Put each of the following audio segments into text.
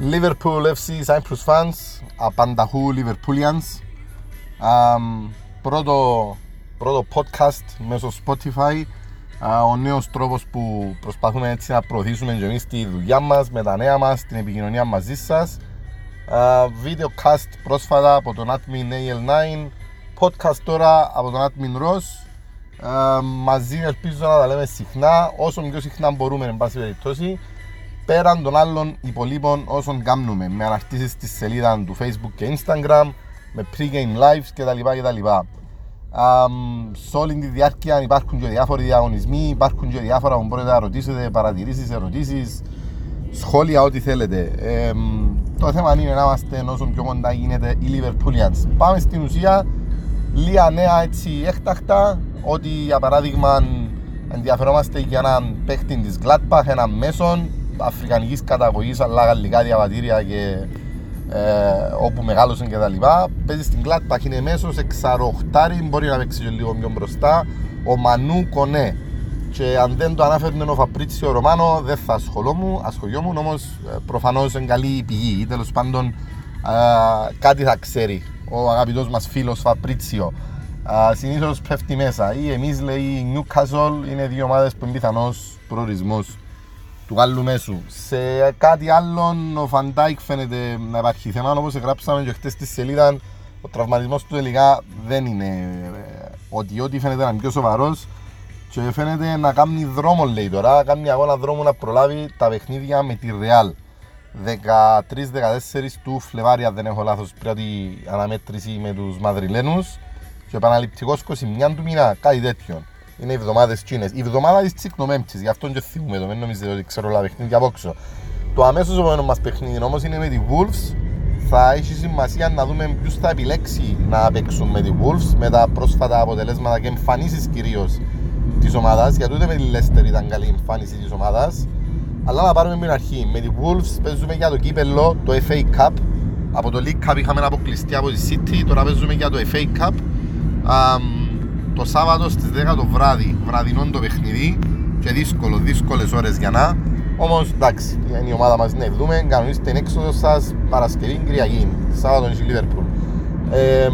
Liverpool FC Cyprus fans, απανταχού Liverpoolians. Um, πρώτο, πρώτο podcast μέσω Spotify. Uh, ο νέος τρόπος που προσπαθούμε έτσι να προωθήσουμε και εμείς τη δουλειά μας, με τα νέα μας, την επικοινωνία μαζί σας. Uh, video cast πρόσφατα από τον admin AL9, podcast τώρα από τον admin Ross. Uh, μαζί ελπίζω να τα λέμε συχνά, όσο πιο συχνά μπορούμε, εν πάση περιπτώσει πέραν των άλλων υπολείπων όσων κάνουμε με αναρτήσεις στη σελίδα του Facebook και Instagram, με pre-game lives κτλ. κτλ. Um, σε όλη τη διάρκεια υπάρχουν και διάφοροι διαγωνισμοί, υπάρχουν και διάφορα που μπορείτε να ρωτήσετε, παρατηρήσεις, ερωτήσεις, σχόλια, ό,τι θέλετε. Ε, το θέμα είναι να είμαστε όσο πιο κοντά γίνεται οι Liverpoolians. Πάμε στην ουσία, λίγα νέα έτσι έκτακτα, ότι για παράδειγμα ενδιαφερόμαστε για έναν παίχτη της Gladbach, έναν μέσον, αφρικανικής καταγωγής, αλλά γαλλικά διαβατήρια και ε, όπου μεγάλωσε και τα λοιπά. Παίζει στην Gladbach, είναι μέσο, εξαροχτάρι, μπορεί να παίξει και λίγο πιο μπροστά. Ο Μανού Κονέ. Και αν δεν το ανάφερνε ο Φαπρίτσιο Ρωμάνο, δεν θα ασχολούμουν, ασχολιόμουν, όμως ε, προφανώς είναι καλή πηγή ή τέλος πάντων ε, κάτι θα ξέρει ο αγαπητός μας φίλος Φαπρίτσιο. Συνήθως πέφτει μέσα. Ή εμείς λέει η Newcastle είναι δύο ομάδες που είναι πιθανός προορισμός του άλλου μέσου. Σε κάτι άλλο ο Φαν Ντάικ φαίνεται να υπάρχει θέμα, όπως γράψαμε και χτες στη σελίδα, ο τραυματισμός του τελικά δεν είναι ε, ότι ό,τι φαίνεται να είναι πιο σοβαρό και φαίνεται να κάνει δρόμο λέει τώρα, κάνει αγώνα δρόμο να προλάβει τα παιχνίδια με τη Real. 13-14 του Φλεβάρι, αν δεν έχω λάθος, πρώτη αναμέτρηση με τους Μαδριλένους και επαναληπτικός 21 του μήνα, κάτι τέτοιο είναι οι εβδομάδες Τσίνες. Η εβδομάδα της Τσικνομέμπτη, γι' αυτό και θυμούμε το, μην νομίζετε ότι ξέρω όλα παιχνίδια από έξω. Το αμέσως επόμενο μας παιχνίδι όμως είναι με τη Wolves. Θα έχει σημασία να δούμε ποιου θα επιλέξει να παίξουν με τη Wolves με τα πρόσφατα αποτελέσματα και εμφανίσεις κυρίως της ομάδας. Γιατί ούτε με τη Leicester ήταν καλή εμφάνιση της ομάδας. Αλλά να πάρουμε την αρχή. Με τη Wolves παίζουμε για το κύπελο, το FA Cup. Από το League Cup είχαμε αποκλειστεί από τη City, τώρα παίζουμε για το FA Cup. Um, το Σάββατο στις 10 το βράδυ, βραδινό το παιχνίδι και δύσκολο, δύσκολες ώρες για να. Όμως εντάξει, είναι η ομάδα μας να δούμε. Κανονίστε την έξοδος σας Παρασκευή Κυριακή. Σάββατο είναι η Λίβερπουλ. Ε,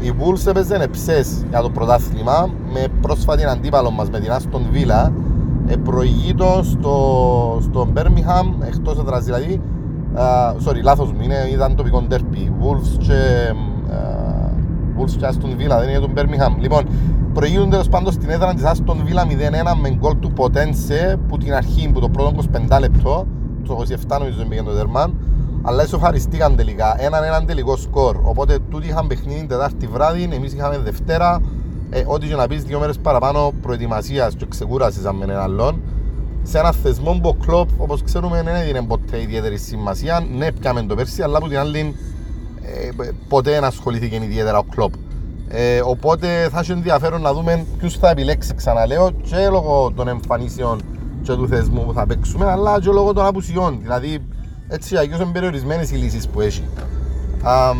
η Wolves έπαιζε εψέ για το πρωτάθλημα με πρόσφατη αντίπαλο μας με την Άστον Βίλα. Ε, προηγείτο στο, στο Birmingham, εκτός έδρας δηλαδή. Uh, sorry, λάθος μου είναι, ήταν τοπικό ντέρπι. Wolves και, uh, Wolves και Aston Villa, δεν είναι τον Birmingham. Λοιπόν, προηγούνται τέλο πάντων στην έδρα της Άστον Βίλα 0-1 με γκολ του Ποτένσε που την αρχή που το πρώτο 25 λεπτό, το 27 νομίζω πήγαινε το δερμάν, αλλά εσωφαριστήκαν τελικά. Έναν έναν τελικό σκορ. Οπότε τούτοι είχαν παιχνίδι Τετάρτη βράδυ, εμείς είχαμε Δευτέρα. Ε, ό,τι και να πεις δύο μέρες παραπάνω προετοιμασίας και ξεκούρασης με έναν άλλον. Σε ένα θεσμό που ο κλοπ, όπως ξέρουμε, δεν έδινε ποτέ ιδιαίτερη σημασία. Ναι, πιάμε το πέρσι, αλλά από την άλλη ε, ποτέ δεν ασχολήθηκε ιδιαίτερα ο κλοπ. Ε, οπότε θα έχει ενδιαφέρον να δούμε ποιους θα επιλέξει, ξαναλέω, και λόγω των εμφανίσεων και του θεσμού που θα παίξουμε, αλλά και λόγω των απουσιών. Δηλαδή, έτσι αγιώ είναι περιορισμένες οι λύσεις που έχει. Α,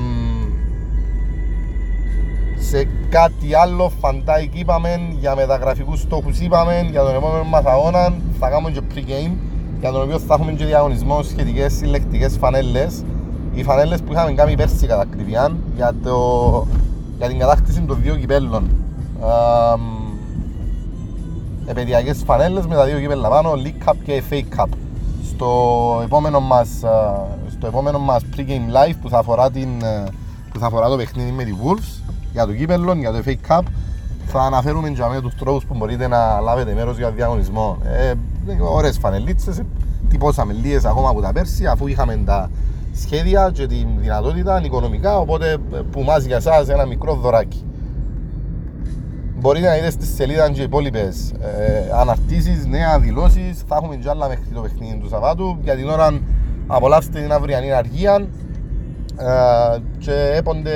σε κάτι άλλο, φαντάκι είπαμε, για μεταγραφικούς στόχους είπαμε, για τον επόμενο μα αγώνα θα κάνουμε και pre-game, για τον οποίο θα έχουμε και διαγωνισμό σχετικές συλλεκτικές φανέλες. Οι φανέλες που είχαμε κάνει πέρσι κατά κρυβιάν για το για την κατάκτηση των δύο κυπέλων. Επαιδιακές φανέλες με τα δύο κύπελα πάνω, League Cup και FA Cup. Στο επόμενο μας, στο επόμενο μας pre-game live που θα αφορά, την, που θα αφορά το παιχνίδι με τη Wolves για το κύπελο, για το FA Cup θα αναφέρουμε για μένα τους τρόπους που μπορείτε να λάβετε μέρος για διαγωνισμό. Ε, ωραίες φανελίτσες, τυπώσαμε λίγες ακόμα από τα πέρσι αφού είχαμε τα σχέδια και τη δυνατότητα οικονομικά, οπότε που μας για εσάς ένα μικρό δωράκι. Μπορείτε να δείτε στη σελίδα και οι υπόλοιπες ε, αναρτήσεις, νέα δηλώσεις, θα έχουμε και άλλα μέχρι το παιχνίδι του Σαββάτου. Για την ώρα απολαύστε την αυριανή αργία ε, και έπονται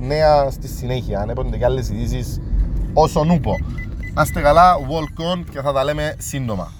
νέα στη συνέχεια, έπονται και άλλες ειδήσεις όσο νούπο. Να είστε καλά, walk on και θα τα λέμε σύντομα.